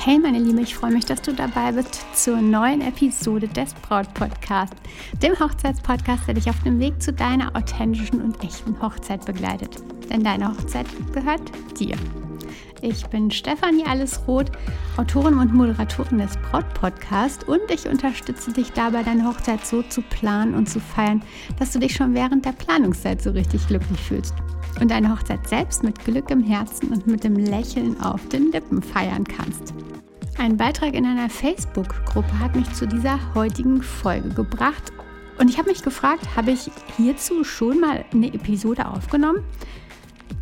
Hey meine Liebe, ich freue mich, dass du dabei bist zur neuen Episode des Braut Podcast, dem Hochzeitspodcast, der dich auf dem Weg zu deiner authentischen und echten Hochzeit begleitet. Denn deine Hochzeit gehört dir. Ich bin Stefanie Allesroth, Autorin und Moderatorin des Braut Podcast und ich unterstütze dich dabei, deine Hochzeit so zu planen und zu feiern, dass du dich schon während der Planungszeit so richtig glücklich fühlst und deine Hochzeit selbst mit Glück im Herzen und mit dem Lächeln auf den Lippen feiern kannst. Ein Beitrag in einer Facebook-Gruppe hat mich zu dieser heutigen Folge gebracht und ich habe mich gefragt, habe ich hierzu schon mal eine Episode aufgenommen?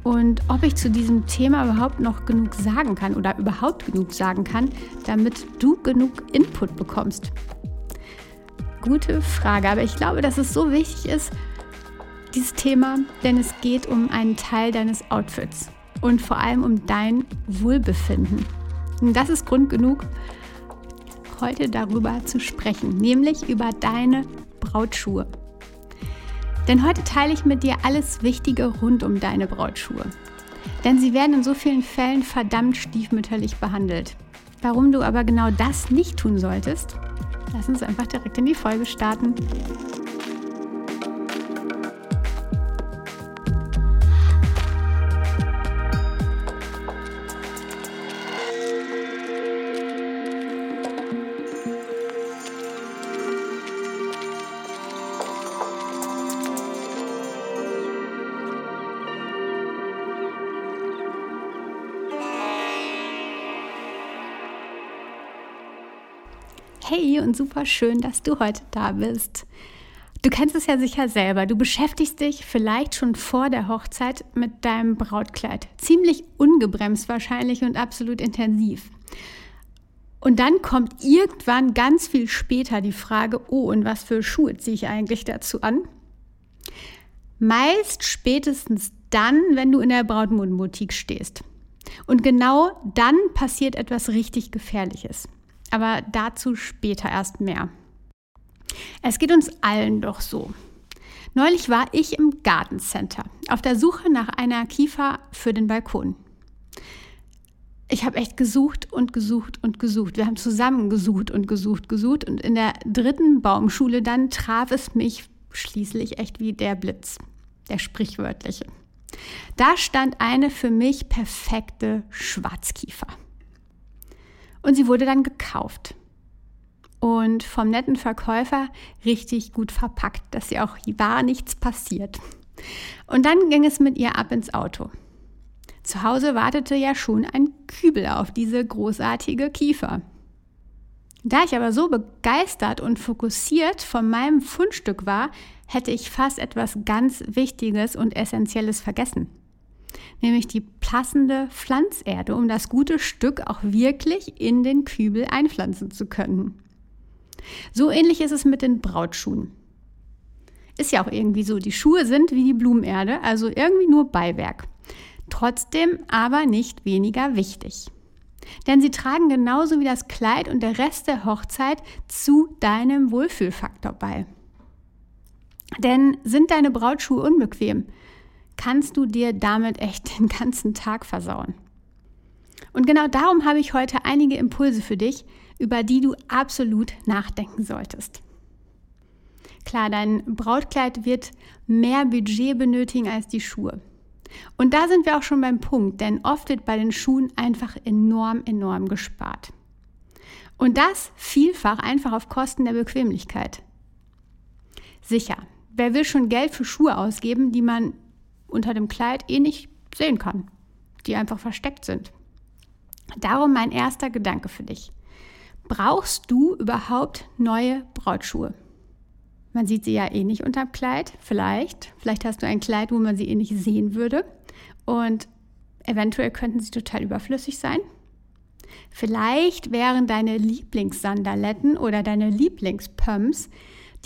Und ob ich zu diesem Thema überhaupt noch genug sagen kann oder überhaupt genug sagen kann, damit du genug Input bekommst. Gute Frage, aber ich glaube, dass es so wichtig ist, dieses Thema, denn es geht um einen Teil deines Outfits und vor allem um dein Wohlbefinden. Und das ist Grund genug, heute darüber zu sprechen, nämlich über deine Brautschuhe. Denn heute teile ich mit dir alles Wichtige rund um deine Brautschuhe. Denn sie werden in so vielen Fällen verdammt stiefmütterlich behandelt. Warum du aber genau das nicht tun solltest, lass uns einfach direkt in die Folge starten. Hey und super schön, dass du heute da bist. Du kennst es ja sicher selber. Du beschäftigst dich vielleicht schon vor der Hochzeit mit deinem Brautkleid. Ziemlich ungebremst wahrscheinlich und absolut intensiv. Und dann kommt irgendwann ganz viel später die Frage, oh, und was für Schuhe ziehe ich eigentlich dazu an? Meist spätestens dann, wenn du in der Brautmodenboutique stehst. Und genau dann passiert etwas richtig Gefährliches aber dazu später erst mehr. Es geht uns allen doch so. Neulich war ich im Gartencenter auf der Suche nach einer Kiefer für den Balkon. Ich habe echt gesucht und gesucht und gesucht. Wir haben zusammen gesucht und gesucht, gesucht. Und in der dritten Baumschule dann traf es mich schließlich echt wie der Blitz, der sprichwörtliche. Da stand eine für mich perfekte Schwarzkiefer. Und sie wurde dann gekauft. Und vom netten Verkäufer richtig gut verpackt, dass ihr auch war nichts passiert. Und dann ging es mit ihr ab ins Auto. Zu Hause wartete ja schon ein Kübel auf diese großartige Kiefer. Da ich aber so begeistert und fokussiert von meinem Fundstück war, hätte ich fast etwas ganz Wichtiges und Essentielles vergessen nämlich die passende Pflanzerde, um das gute Stück auch wirklich in den Kübel einpflanzen zu können. So ähnlich ist es mit den Brautschuhen. Ist ja auch irgendwie so, die Schuhe sind wie die Blumenerde, also irgendwie nur Beiwerk. Trotzdem aber nicht weniger wichtig. Denn sie tragen genauso wie das Kleid und der Rest der Hochzeit zu deinem Wohlfühlfaktor bei. Denn sind deine Brautschuhe unbequem, kannst du dir damit echt den ganzen Tag versauen. Und genau darum habe ich heute einige Impulse für dich, über die du absolut nachdenken solltest. Klar, dein Brautkleid wird mehr Budget benötigen als die Schuhe. Und da sind wir auch schon beim Punkt, denn oft wird bei den Schuhen einfach enorm, enorm gespart. Und das vielfach einfach auf Kosten der Bequemlichkeit. Sicher, wer will schon Geld für Schuhe ausgeben, die man unter dem Kleid eh nicht sehen kann, die einfach versteckt sind. Darum mein erster Gedanke für dich. Brauchst du überhaupt neue Brautschuhe? Man sieht sie ja eh nicht unterm Kleid, vielleicht. Vielleicht hast du ein Kleid, wo man sie eh nicht sehen würde. Und eventuell könnten sie total überflüssig sein. Vielleicht wären deine Lieblingssandaletten oder deine Lieblingspumps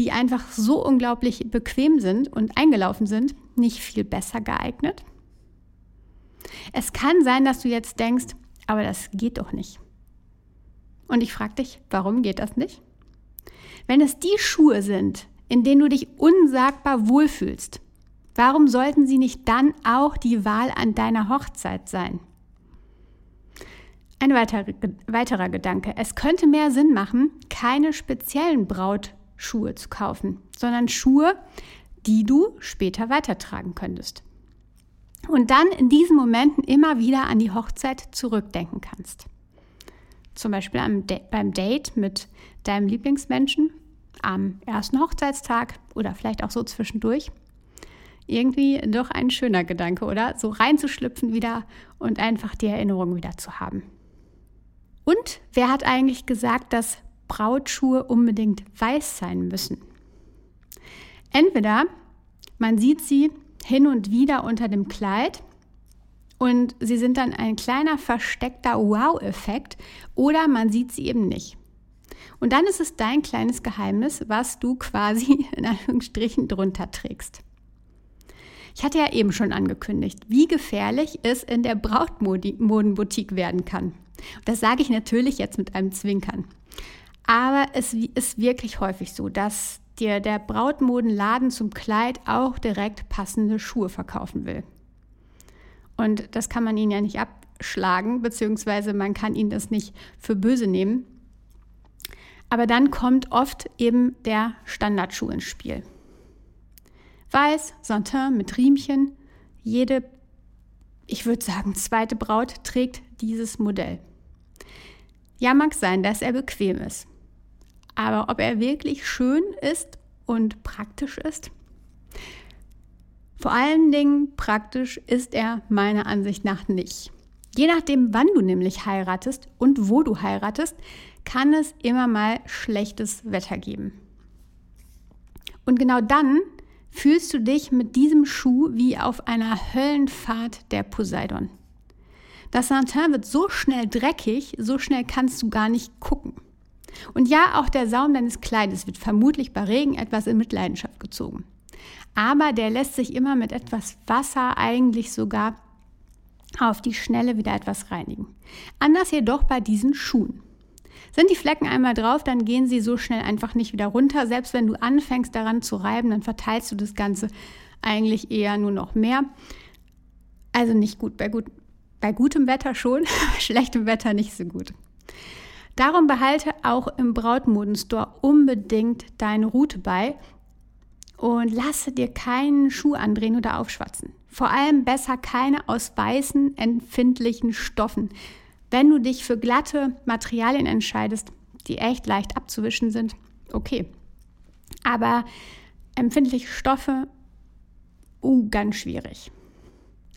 die einfach so unglaublich bequem sind und eingelaufen sind, nicht viel besser geeignet? Es kann sein, dass du jetzt denkst, aber das geht doch nicht. Und ich frage dich, warum geht das nicht? Wenn es die Schuhe sind, in denen du dich unsagbar wohlfühlst, warum sollten sie nicht dann auch die Wahl an deiner Hochzeit sein? Ein weiterer, weiterer Gedanke. Es könnte mehr Sinn machen, keine speziellen Brautschuhe zu kaufen, sondern Schuhe, die du später weitertragen könntest. Und dann in diesen Momenten immer wieder an die Hochzeit zurückdenken kannst. Zum Beispiel beim Date mit deinem Lieblingsmenschen am ersten Hochzeitstag oder vielleicht auch so zwischendurch. Irgendwie doch ein schöner Gedanke, oder? So reinzuschlüpfen wieder und einfach die Erinnerung wieder zu haben. Und wer hat eigentlich gesagt, dass Brautschuhe unbedingt weiß sein müssen? Entweder man sieht sie hin und wieder unter dem Kleid und sie sind dann ein kleiner versteckter Wow-Effekt oder man sieht sie eben nicht. Und dann ist es dein kleines Geheimnis, was du quasi in Anführungsstrichen drunter trägst. Ich hatte ja eben schon angekündigt, wie gefährlich es in der Brautmodenboutique werden kann. Das sage ich natürlich jetzt mit einem Zwinkern. Aber es ist wirklich häufig so, dass dir der Brautmodenladen zum Kleid auch direkt passende Schuhe verkaufen will. Und das kann man ihnen ja nicht abschlagen, beziehungsweise man kann ihnen das nicht für böse nehmen. Aber dann kommt oft eben der Standardschuh ins Spiel. Weiß, Santin mit Riemchen. Jede, ich würde sagen, zweite Braut trägt dieses Modell. Ja, mag sein, dass er bequem ist. Aber ob er wirklich schön ist und praktisch ist? Vor allen Dingen praktisch ist er meiner Ansicht nach nicht. Je nachdem, wann du nämlich heiratest und wo du heiratest, kann es immer mal schlechtes Wetter geben. Und genau dann fühlst du dich mit diesem Schuh wie auf einer Höllenfahrt der Poseidon. Das Santin wird so schnell dreckig, so schnell kannst du gar nicht gucken. Und ja, auch der Saum deines Kleides wird vermutlich bei Regen etwas in Mitleidenschaft gezogen. Aber der lässt sich immer mit etwas Wasser eigentlich sogar auf die Schnelle wieder etwas reinigen. Anders jedoch bei diesen Schuhen. Sind die Flecken einmal drauf, dann gehen sie so schnell einfach nicht wieder runter. Selbst wenn du anfängst daran zu reiben, dann verteilst du das Ganze eigentlich eher nur noch mehr. Also nicht gut. Bei, gut, bei gutem Wetter schon, bei schlechtem Wetter nicht so gut. Darum behalte auch im Brautmodenstore unbedingt deine Route bei und lasse dir keinen Schuh andrehen oder aufschwatzen. Vor allem besser keine aus weißen, empfindlichen Stoffen. Wenn du dich für glatte Materialien entscheidest, die echt leicht abzuwischen sind, okay. Aber empfindliche Stoffe, uh, ganz schwierig.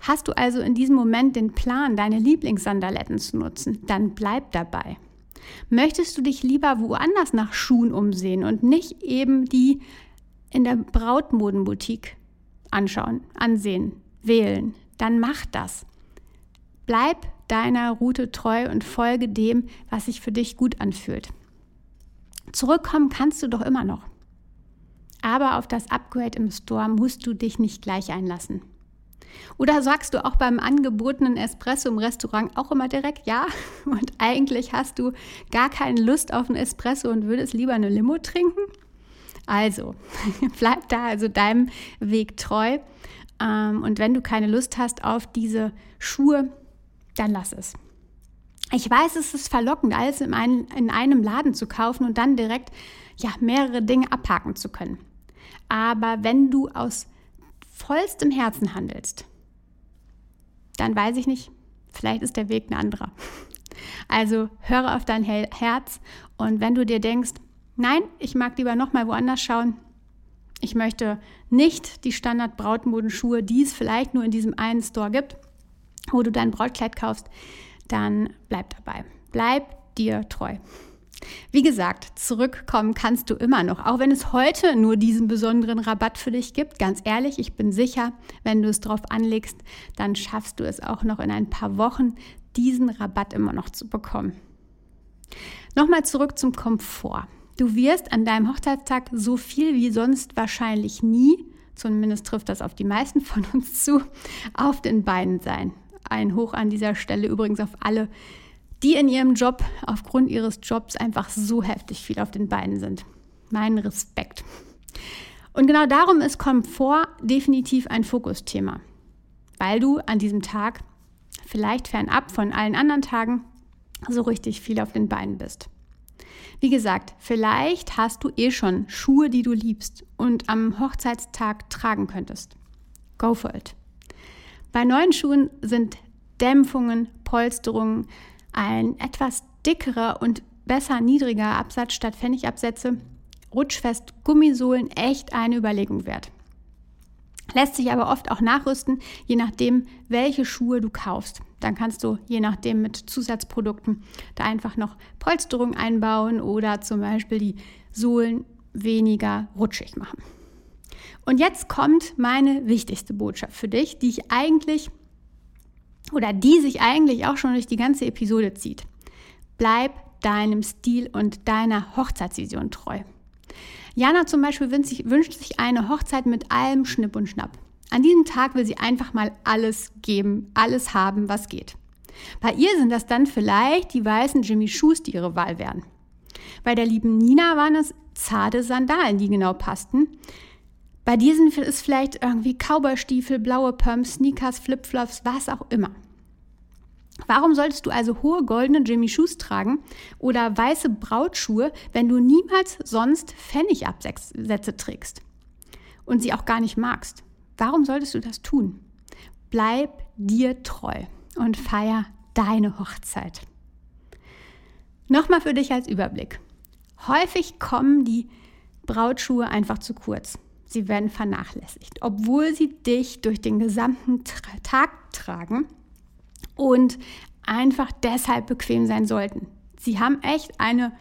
Hast du also in diesem Moment den Plan, deine Lieblingssandaletten zu nutzen, dann bleib dabei. Möchtest du dich lieber woanders nach Schuhen umsehen und nicht eben die in der Brautmodenboutique anschauen, ansehen, wählen, dann mach das. Bleib deiner Route treu und folge dem, was sich für dich gut anfühlt. Zurückkommen kannst du doch immer noch. Aber auf das Upgrade im Store musst du dich nicht gleich einlassen. Oder sagst du auch beim angebotenen Espresso im Restaurant auch immer direkt ja? Und eigentlich hast du gar keine Lust auf einen Espresso und würdest lieber eine Limo trinken? Also, bleib da also deinem Weg treu. Ähm, und wenn du keine Lust hast auf diese Schuhe, dann lass es. Ich weiß, es ist verlockend, alles in, ein, in einem Laden zu kaufen und dann direkt ja, mehrere Dinge abhaken zu können. Aber wenn du aus vollstem Herzen handelst, dann weiß ich nicht, vielleicht ist der Weg ein anderer. Also höre auf dein Herz und wenn du dir denkst, nein, ich mag lieber nochmal woanders schauen, ich möchte nicht die Standard-Brautmodenschuhe, die es vielleicht nur in diesem einen Store gibt, wo du dein Brautkleid kaufst, dann bleib dabei. Bleib dir treu. Wie gesagt, zurückkommen kannst du immer noch, auch wenn es heute nur diesen besonderen Rabatt für dich gibt. Ganz ehrlich, ich bin sicher, wenn du es drauf anlegst, dann schaffst du es auch noch in ein paar Wochen, diesen Rabatt immer noch zu bekommen. Nochmal zurück zum Komfort. Du wirst an deinem Hochzeitstag so viel wie sonst wahrscheinlich nie, zumindest trifft das auf die meisten von uns zu, auf den Beinen sein. Ein Hoch an dieser Stelle übrigens auf alle, die in ihrem Job aufgrund ihres Jobs einfach so heftig viel auf den Beinen sind. Mein Respekt. Und genau darum ist Komfort definitiv ein Fokusthema, weil du an diesem Tag vielleicht fernab von allen anderen Tagen so richtig viel auf den Beinen bist. Wie gesagt, vielleicht hast du eh schon Schuhe, die du liebst und am Hochzeitstag tragen könntest. Go for it. Bei neuen Schuhen sind Dämpfungen, Polsterungen, ein etwas dickerer und besser niedriger Absatz statt Pfennigabsätze, rutschfest Gummisohlen echt eine Überlegung wert. Lässt sich aber oft auch nachrüsten, je nachdem, welche Schuhe du kaufst. Dann kannst du je nachdem mit Zusatzprodukten da einfach noch Polsterung einbauen oder zum Beispiel die Sohlen weniger rutschig machen. Und jetzt kommt meine wichtigste Botschaft für dich, die ich eigentlich oder die sich eigentlich auch schon durch die ganze Episode zieht. Bleib deinem Stil und deiner Hochzeitsvision treu. Jana zum Beispiel wünscht sich eine Hochzeit mit allem Schnipp und Schnapp. An diesem Tag will sie einfach mal alles geben, alles haben, was geht. Bei ihr sind das dann vielleicht die weißen Jimmy Shoes, die ihre Wahl wären. Bei der lieben Nina waren es zarte Sandalen, die genau passten. Bei sind es vielleicht irgendwie Cowboystiefel, blaue Pumps, Sneakers, Flipflops, was auch immer. Warum solltest du also hohe goldene Jimmy Shoes tragen oder weiße Brautschuhe, wenn du niemals sonst Pfennigabsätze trägst und sie auch gar nicht magst? Warum solltest du das tun? Bleib dir treu und feier deine Hochzeit. Nochmal für dich als Überblick. Häufig kommen die Brautschuhe einfach zu kurz. Sie werden vernachlässigt, obwohl sie dich durch den gesamten Tag tragen und einfach deshalb bequem sein sollten. Sie haben echt eine,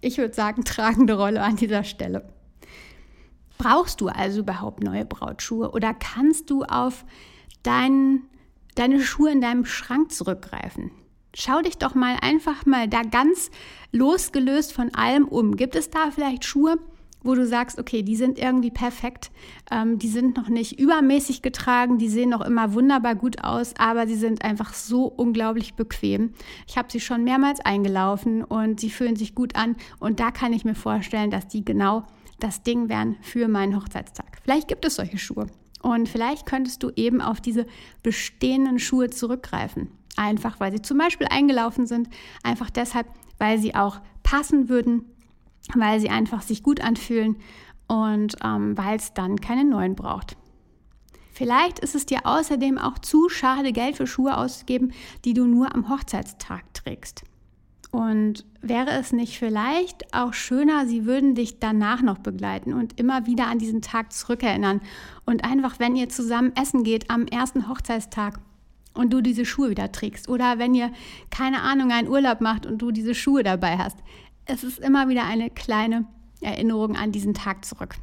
ich würde sagen, tragende Rolle an dieser Stelle. Brauchst du also überhaupt neue Brautschuhe oder kannst du auf dein, deine Schuhe in deinem Schrank zurückgreifen? Schau dich doch mal einfach mal da ganz losgelöst von allem um. Gibt es da vielleicht Schuhe, wo du sagst, okay, die sind irgendwie perfekt, ähm, die sind noch nicht übermäßig getragen, die sehen noch immer wunderbar gut aus, aber sie sind einfach so unglaublich bequem. Ich habe sie schon mehrmals eingelaufen und sie fühlen sich gut an und da kann ich mir vorstellen, dass die genau das Ding wären für meinen Hochzeitstag. Vielleicht gibt es solche Schuhe und vielleicht könntest du eben auf diese bestehenden Schuhe zurückgreifen. Einfach weil sie zum Beispiel eingelaufen sind, einfach deshalb, weil sie auch passen würden weil sie einfach sich gut anfühlen und ähm, weil es dann keine neuen braucht. Vielleicht ist es dir außerdem auch zu schade, Geld für Schuhe auszugeben, die du nur am Hochzeitstag trägst. Und wäre es nicht vielleicht auch schöner, sie würden dich danach noch begleiten und immer wieder an diesen Tag zurückerinnern und einfach, wenn ihr zusammen essen geht am ersten Hochzeitstag und du diese Schuhe wieder trägst oder wenn ihr keine Ahnung einen Urlaub macht und du diese Schuhe dabei hast, es ist immer wieder eine kleine Erinnerung an diesen Tag zurück.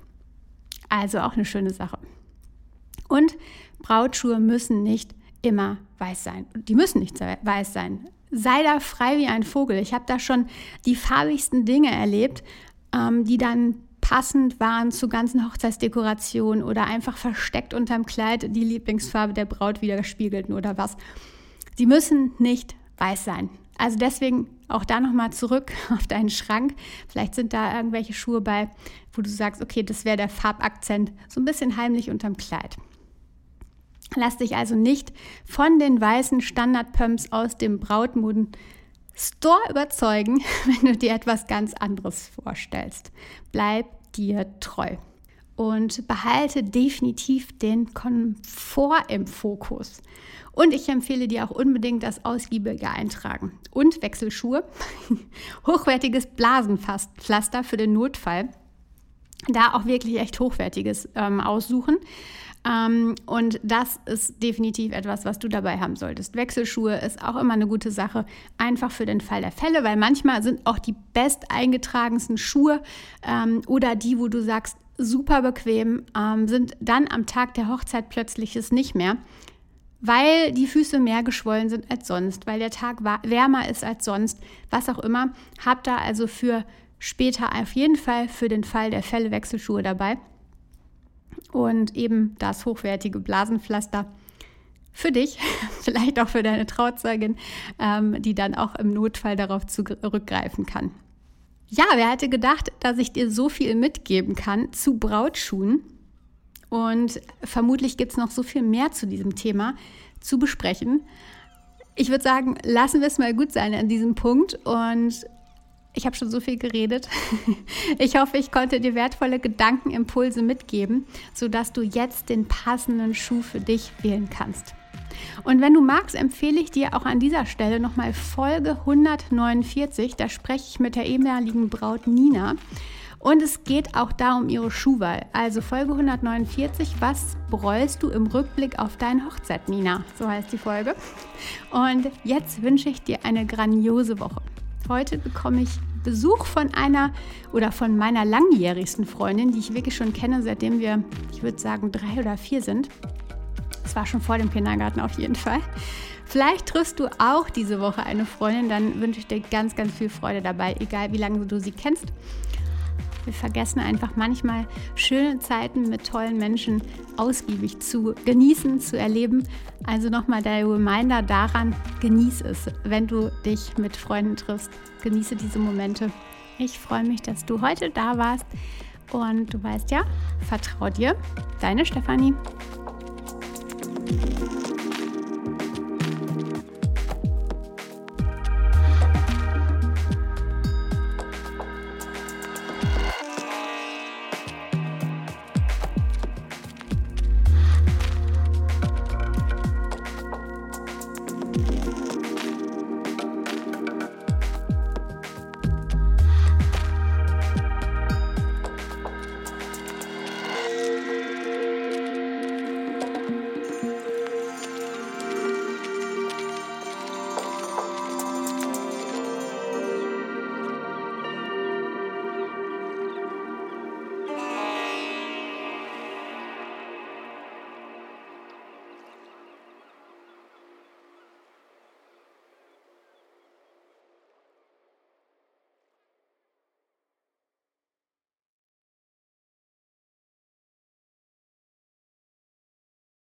Also auch eine schöne Sache. Und Brautschuhe müssen nicht immer weiß sein. Die müssen nicht weiß sein. Sei da frei wie ein Vogel. Ich habe da schon die farbigsten Dinge erlebt, ähm, die dann passend waren zu ganzen Hochzeitsdekorationen oder einfach versteckt unterm Kleid die Lieblingsfarbe der Braut wieder spiegelten oder was. Sie müssen nicht weiß sein. Also deswegen auch da nochmal zurück auf deinen Schrank. Vielleicht sind da irgendwelche Schuhe bei, wo du sagst, okay, das wäre der Farbakzent, so ein bisschen heimlich unterm Kleid. Lass dich also nicht von den weißen Standardpumps aus dem Brautmoden Store überzeugen, wenn du dir etwas ganz anderes vorstellst. Bleib dir treu und behalte definitiv den Komfort im Fokus. Und ich empfehle dir auch unbedingt das ausgiebige Eintragen und Wechselschuhe, hochwertiges Blasenpflaster für den Notfall. Da auch wirklich echt hochwertiges ähm, aussuchen. Ähm, und das ist definitiv etwas, was du dabei haben solltest. Wechselschuhe ist auch immer eine gute Sache, einfach für den Fall der Fälle, weil manchmal sind auch die best eingetragensten Schuhe ähm, oder die, wo du sagst, super bequem, ähm, sind dann am Tag der Hochzeit plötzlich es nicht mehr, weil die Füße mehr geschwollen sind als sonst, weil der Tag wärmer ist als sonst, was auch immer. Habt da also für später auf jeden Fall für den Fall der Fälle Wechselschuhe dabei und eben das hochwertige Blasenpflaster für dich, vielleicht auch für deine Trauzeugin, ähm, die dann auch im Notfall darauf zurückgreifen kann. Ja, wer hätte gedacht, dass ich dir so viel mitgeben kann zu Brautschuhen? Und vermutlich gibt es noch so viel mehr zu diesem Thema zu besprechen. ich würde sagen, lassen wir es mal gut sein an diesem Punkt und ich habe schon so viel geredet. Ich hoffe, ich konnte dir wertvolle Gedankenimpulse mitgeben, sodass du jetzt den passenden Schuh für dich wählen kannst. Und wenn du magst, empfehle ich dir auch an dieser Stelle nochmal Folge 149. Da spreche ich mit der ehemaligen Braut Nina. Und es geht auch da um ihre Schuhwahl. Also Folge 149, was bereust du im Rückblick auf deine Hochzeit, Nina? So heißt die Folge. Und jetzt wünsche ich dir eine grandiose Woche. Heute bekomme ich Besuch von einer oder von meiner langjährigsten Freundin, die ich wirklich schon kenne, seitdem wir, ich würde sagen, drei oder vier sind. Es war schon vor dem Kindergarten auf jeden Fall. Vielleicht triffst du auch diese Woche eine Freundin, dann wünsche ich dir ganz, ganz viel Freude dabei, egal wie lange du sie kennst. Wir vergessen einfach manchmal schöne Zeiten mit tollen Menschen ausgiebig zu genießen, zu erleben. Also nochmal der Reminder daran, genieß es, wenn du dich mit Freunden triffst. Genieße diese Momente. Ich freue mich, dass du heute da warst. Und du weißt ja, vertrau dir, deine Stefanie. Thank you.